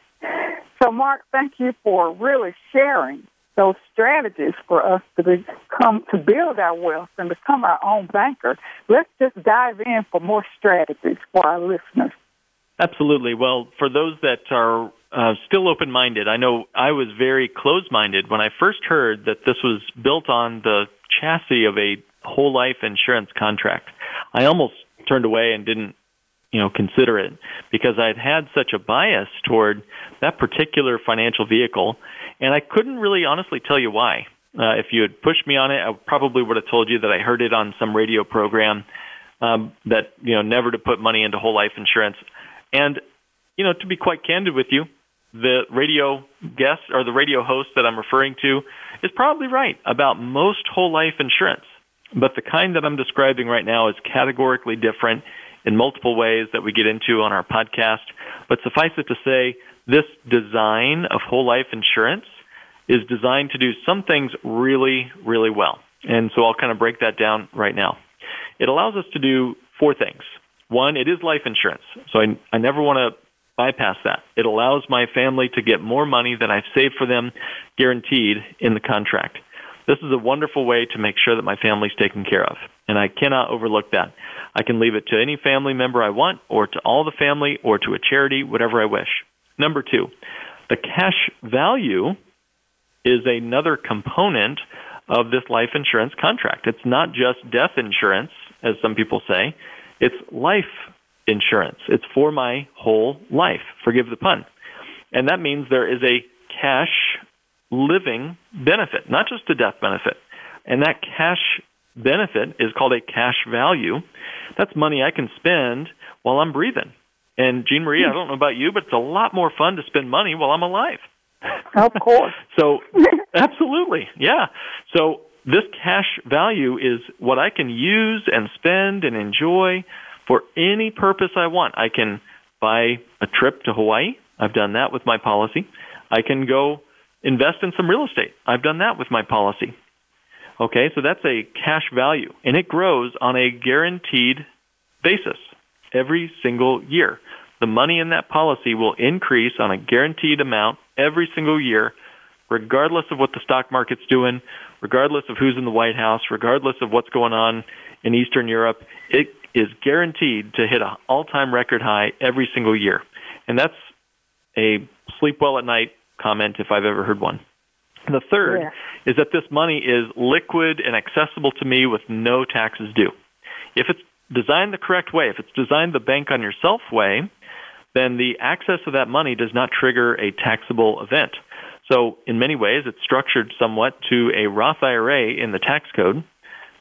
So, Mark, thank you for really sharing those strategies for us to become to build our wealth and become our own banker. Let's just dive in for more strategies for our listeners. Absolutely. Well, for those that are uh, still open minded, I know I was very close minded when I first heard that this was built on the chassis of a whole life insurance contract. I almost turned away and didn't you know consider it because I'd had such a bias toward that particular financial vehicle and I couldn't really honestly tell you why. Uh, if you had pushed me on it, I probably would have told you that I heard it on some radio program um, that you know never to put money into whole life insurance. And you know, to be quite candid with you, the radio guest or the radio host that I'm referring to is probably right about most whole life insurance. But the kind that I'm describing right now is categorically different in multiple ways that we get into on our podcast. But suffice it to say, this design of whole life insurance is designed to do some things really, really well. And so I'll kind of break that down right now. It allows us to do four things. One, it is life insurance. So I, I never want to bypass that. It allows my family to get more money than I've saved for them guaranteed in the contract. This is a wonderful way to make sure that my family's taken care of. And I cannot overlook that. I can leave it to any family member I want, or to all the family, or to a charity, whatever I wish. Number two, the cash value is another component of this life insurance contract. It's not just death insurance, as some people say, it's life insurance. It's for my whole life. Forgive the pun. And that means there is a cash living benefit, not just a death benefit. And that cash benefit is called a cash value. That's money I can spend while I'm breathing. And Jean Marie, I don't know about you, but it's a lot more fun to spend money while I'm alive. Of course. so, absolutely, yeah. So this cash value is what I can use and spend and enjoy for any purpose I want. I can buy a trip to Hawaii. I've done that with my policy. I can go invest in some real estate. I've done that with my policy. Okay, so that's a cash value, and it grows on a guaranteed basis every single year. The money in that policy will increase on a guaranteed amount every single year, regardless of what the stock market's doing, regardless of who's in the White House, regardless of what's going on in Eastern Europe. It is guaranteed to hit an all-time record high every single year. And that's a sleep well at night comment if I've ever heard one. The third yeah. is that this money is liquid and accessible to me with no taxes due. If it's designed the correct way, if it's designed the bank on yourself way, then the access of that money does not trigger a taxable event. So, in many ways, it's structured somewhat to a Roth IRA in the tax code,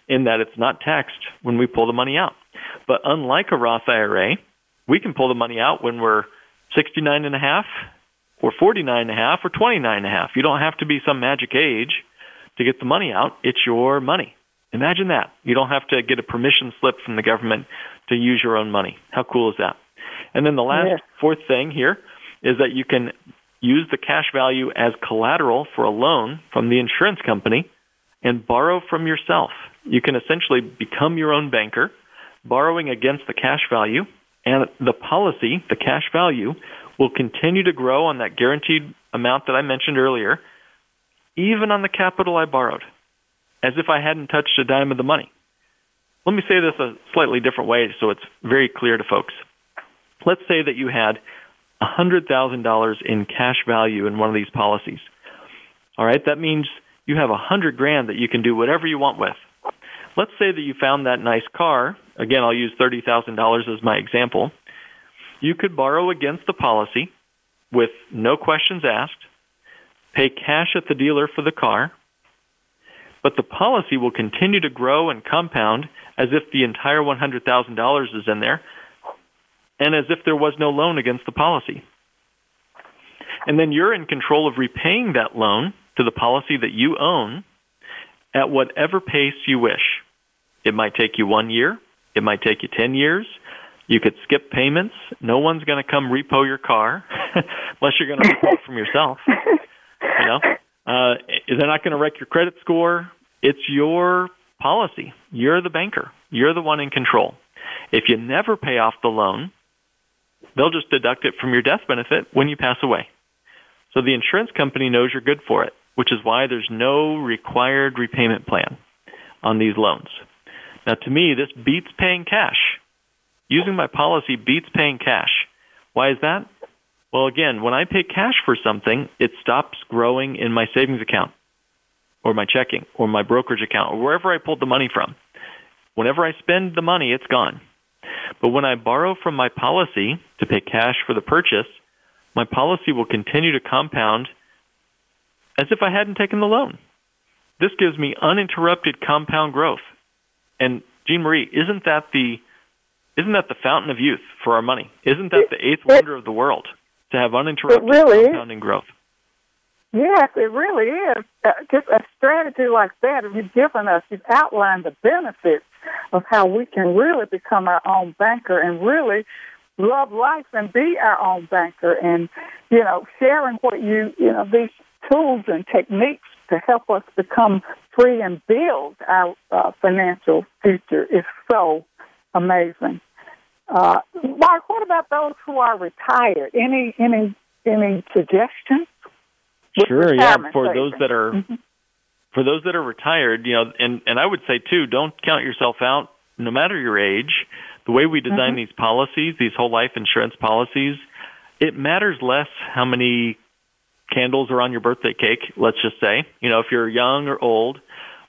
in that it's not taxed when we pull the money out. But unlike a Roth IRA, we can pull the money out when we're 69 and a half, or 49 and a half, or 29 and a half. You don't have to be some magic age to get the money out. It's your money. Imagine that. You don't have to get a permission slip from the government to use your own money. How cool is that? And then the last yeah. fourth thing here is that you can use the cash value as collateral for a loan from the insurance company and borrow from yourself. You can essentially become your own banker, borrowing against the cash value, and the policy, the cash value, will continue to grow on that guaranteed amount that I mentioned earlier, even on the capital I borrowed as if I hadn't touched a dime of the money. Let me say this a slightly different way so it's very clear to folks. Let's say that you had $100,000 in cash value in one of these policies. All right, that means you have a 100 grand that you can do whatever you want with. Let's say that you found that nice car. Again, I'll use $30,000 as my example. You could borrow against the policy with no questions asked, pay cash at the dealer for the car, but the policy will continue to grow and compound as if the entire $100,000 is in there and as if there was no loan against the policy. And then you're in control of repaying that loan to the policy that you own at whatever pace you wish. It might take you one year. It might take you 10 years. You could skip payments. No one's going to come repo your car unless you're going to repo it from yourself. You know? Uh, they're not going to wreck your credit score. It's your policy. You're the banker. You're the one in control. If you never pay off the loan, they'll just deduct it from your death benefit when you pass away. So the insurance company knows you're good for it, which is why there's no required repayment plan on these loans. Now, to me, this beats paying cash. Using my policy beats paying cash. Why is that? Well, again, when I pay cash for something, it stops growing in my savings account or my checking or my brokerage account or wherever I pulled the money from. Whenever I spend the money, it's gone. But when I borrow from my policy to pay cash for the purchase, my policy will continue to compound as if I hadn't taken the loan. This gives me uninterrupted compound growth. And Jean Marie, isn't that the isn't that the fountain of youth for our money? Isn't that the eighth wonder of the world to have uninterrupted really compounding is. growth? Yes, it really is. Uh, just a strategy like that, you've given us, you've outlined the benefits of how we can really become our own banker and really love life and be our own banker and, you know, sharing what you, you know, these tools and techniques to help us become free and build our uh, financial future is so amazing. Uh, Mark, what about those who are retired? Any any any suggestions? Sure, yeah. For those that are mm-hmm. For those that are retired, you know, and and I would say too, don't count yourself out. No matter your age, the way we design mm-hmm. these policies, these whole life insurance policies, it matters less how many candles are on your birthday cake. Let's just say, you know, if you're young or old,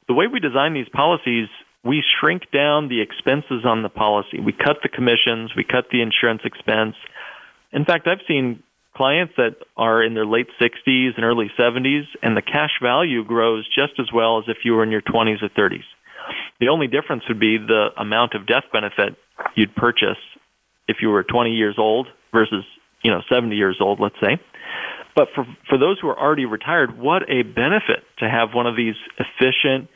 the way we design these policies, we shrink down the expenses on the policy. We cut the commissions, we cut the insurance expense. In fact, I've seen clients that are in their late 60s and early 70s, and the cash value grows just as well as if you were in your 20s or 30s. The only difference would be the amount of death benefit you'd purchase if you were 20 years old versus, you know, 70 years old, let's say. But for for those who are already retired, what a benefit to have one of these efficient,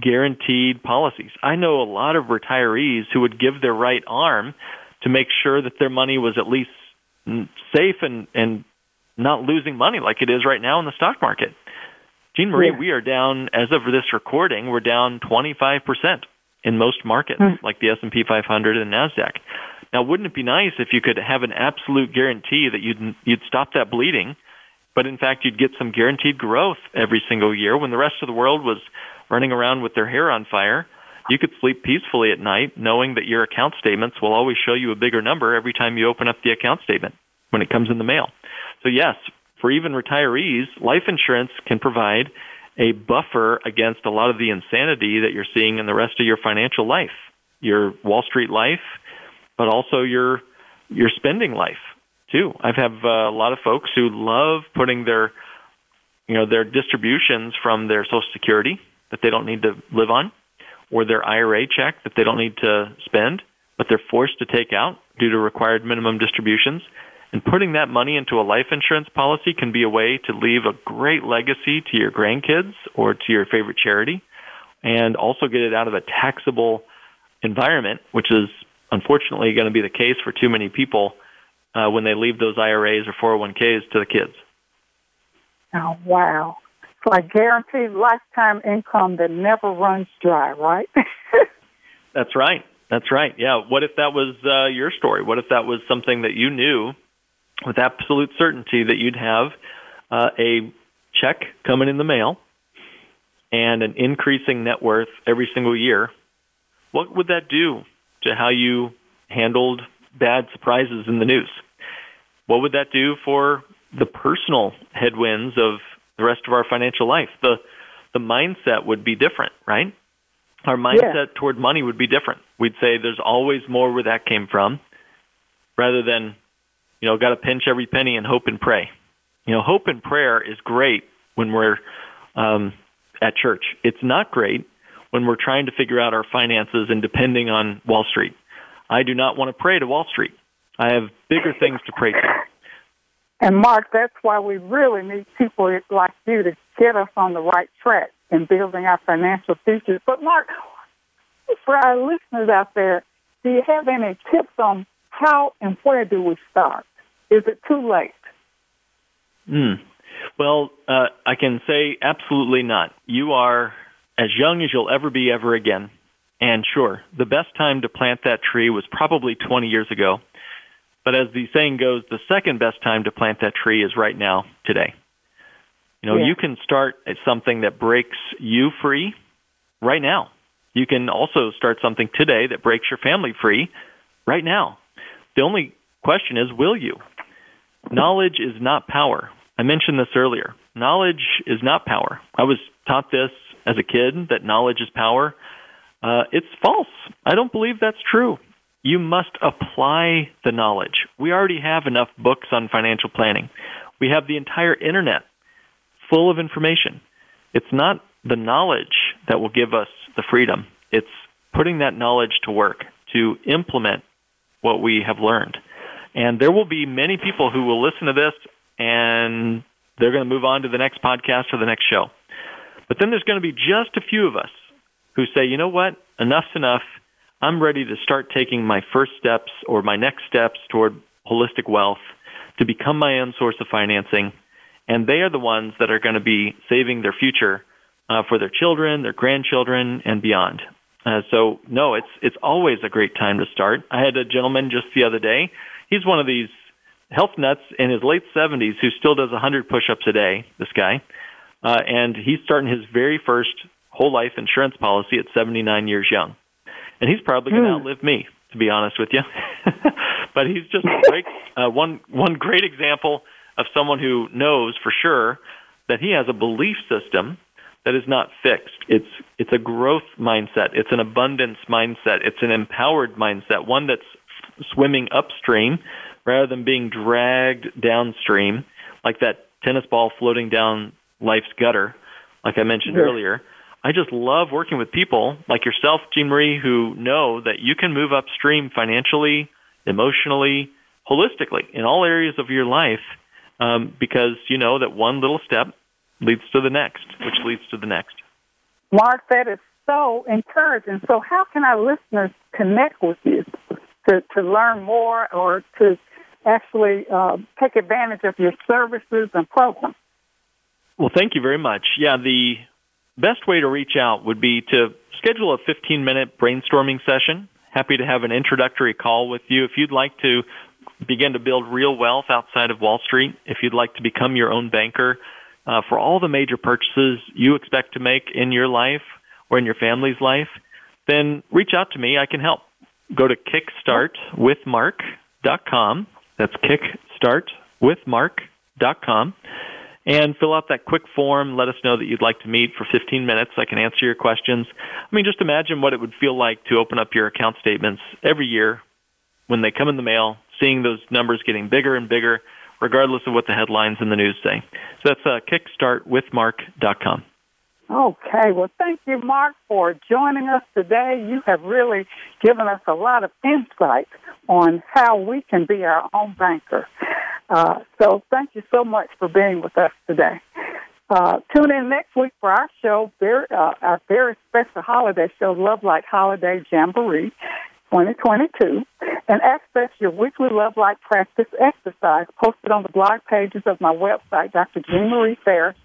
guaranteed policies. I know a lot of retirees who would give their right arm to make sure that their money was at least safe and and not losing money like it is right now in the stock market. Jean Marie, yeah. we are down as of this recording, we're down 25% in most markets mm. like the S&P 500 and Nasdaq. Now, wouldn't it be nice if you could have an absolute guarantee that you'd you'd stop that bleeding, but in fact you'd get some guaranteed growth every single year when the rest of the world was running around with their hair on fire? You could sleep peacefully at night knowing that your account statements will always show you a bigger number every time you open up the account statement when it comes in the mail. So yes, for even retirees, life insurance can provide a buffer against a lot of the insanity that you're seeing in the rest of your financial life, your Wall Street life, but also your your spending life too. I've have uh, a lot of folks who love putting their you know their distributions from their Social Security that they don't need to live on or their IRA check that they don't need to spend, but they're forced to take out due to required minimum distributions. And putting that money into a life insurance policy can be a way to leave a great legacy to your grandkids or to your favorite charity and also get it out of a taxable environment, which is unfortunately going to be the case for too many people uh, when they leave those IRAs or 401ks to the kids. Oh, wow like guaranteed lifetime income that never runs dry, right? That's right. That's right. Yeah. What if that was uh, your story? What if that was something that you knew with absolute certainty that you'd have uh, a check coming in the mail and an increasing net worth every single year? What would that do to how you handled bad surprises in the news? What would that do for the personal headwinds of the rest of our financial life. The the mindset would be different, right? Our mindset yeah. toward money would be different. We'd say there's always more where that came from, rather than, you know, got to pinch every penny and hope and pray. You know, hope and prayer is great when we're um, at church. It's not great when we're trying to figure out our finances and depending on Wall Street. I do not want to pray to Wall Street. I have bigger things to pray to. And Mark, that's why we really need people like you to get us on the right track in building our financial futures. But Mark, for our listeners out there, do you have any tips on how and where do we start? Is it too late? Hmm. Well, uh, I can say absolutely not. You are as young as you'll ever be ever again. And sure, the best time to plant that tree was probably 20 years ago. But as the saying goes, the second best time to plant that tree is right now, today. You know, yeah. you can start at something that breaks you free right now. You can also start something today that breaks your family free right now. The only question is, will you? Knowledge is not power. I mentioned this earlier. Knowledge is not power. I was taught this as a kid that knowledge is power. Uh, it's false. I don't believe that's true. You must apply the knowledge. We already have enough books on financial planning. We have the entire internet full of information. It's not the knowledge that will give us the freedom. It's putting that knowledge to work to implement what we have learned. And there will be many people who will listen to this and they're going to move on to the next podcast or the next show. But then there's going to be just a few of us who say, you know what, enough's enough. I'm ready to start taking my first steps or my next steps toward holistic wealth to become my own source of financing. And they are the ones that are going to be saving their future uh, for their children, their grandchildren, and beyond. Uh, so no, it's it's always a great time to start. I had a gentleman just the other day. He's one of these health nuts in his late 70s who still does 100 push-ups a day. This guy, uh, and he's starting his very first whole life insurance policy at 79 years young, and he's probably going to mm. outlive me, to be honest with you. but he's just a great uh, one one great example of someone who knows for sure that he has a belief system that is not fixed. It's it's a growth mindset. It's an abundance mindset. It's an empowered mindset, one that's swimming upstream rather than being dragged downstream like that tennis ball floating down life's gutter, like I mentioned earlier. I just love working with people like yourself, Jean Marie, who know that you can move upstream financially, emotionally, holistically in all areas of your life um, because you know that one little step leads to the next, which leads to the next. Mark, that is so encouraging. So, how can our listeners connect with you to, to learn more or to actually uh, take advantage of your services and programs? Well, thank you very much. Yeah, the best way to reach out would be to schedule a 15 minute brainstorming session. Happy to have an introductory call with you. If you'd like to begin to build real wealth outside of Wall Street, if you'd like to become your own banker, uh, for all the major purchases you expect to make in your life or in your family's life, then reach out to me. I can help. Go to kickstartwithmark.com. That's kickstartwithmark.com. And fill out that quick form. Let us know that you'd like to meet for 15 minutes. I can answer your questions. I mean, just imagine what it would feel like to open up your account statements every year when they come in the mail, seeing those numbers getting bigger and bigger regardless of what the headlines in the news say. So that's uh, kickstartwithmark.com. Okay, well, thank you, Mark, for joining us today. You have really given us a lot of insight on how we can be our own banker. Uh, so, thank you so much for being with us today. Uh, tune in next week for our show, very, uh, our very special holiday show, Love Light Holiday Jamboree. 2022 and access your weekly Love Light practice exercise posted on the blog pages of my website, Dr. Jean Marie Farish,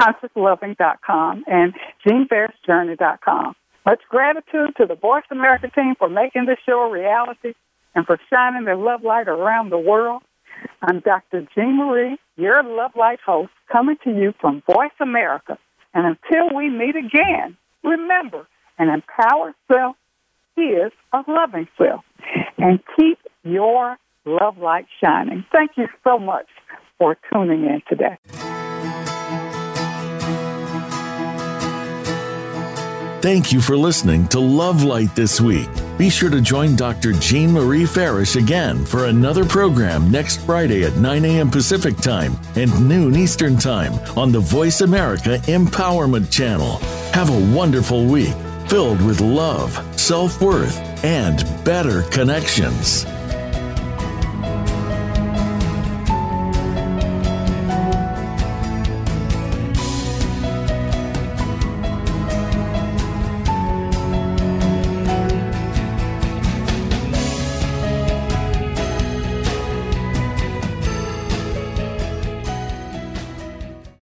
consciousloving.com and jeanfarishjourney.com. Much gratitude to the Voice America team for making this show a reality and for shining their love light around the world. I'm Dr. Jean Marie, your Love Light host, coming to you from Voice America. And until we meet again, remember, an empowered self is a loving self. And keep your love light shining. Thank you so much for tuning in today. Thank you for listening to Love Light this week. Be sure to join Dr. Jean Marie Farish again for another program next Friday at 9 a.m. Pacific Time and noon Eastern Time on the Voice America Empowerment Channel. Have a wonderful week filled with love, self worth, and better connections.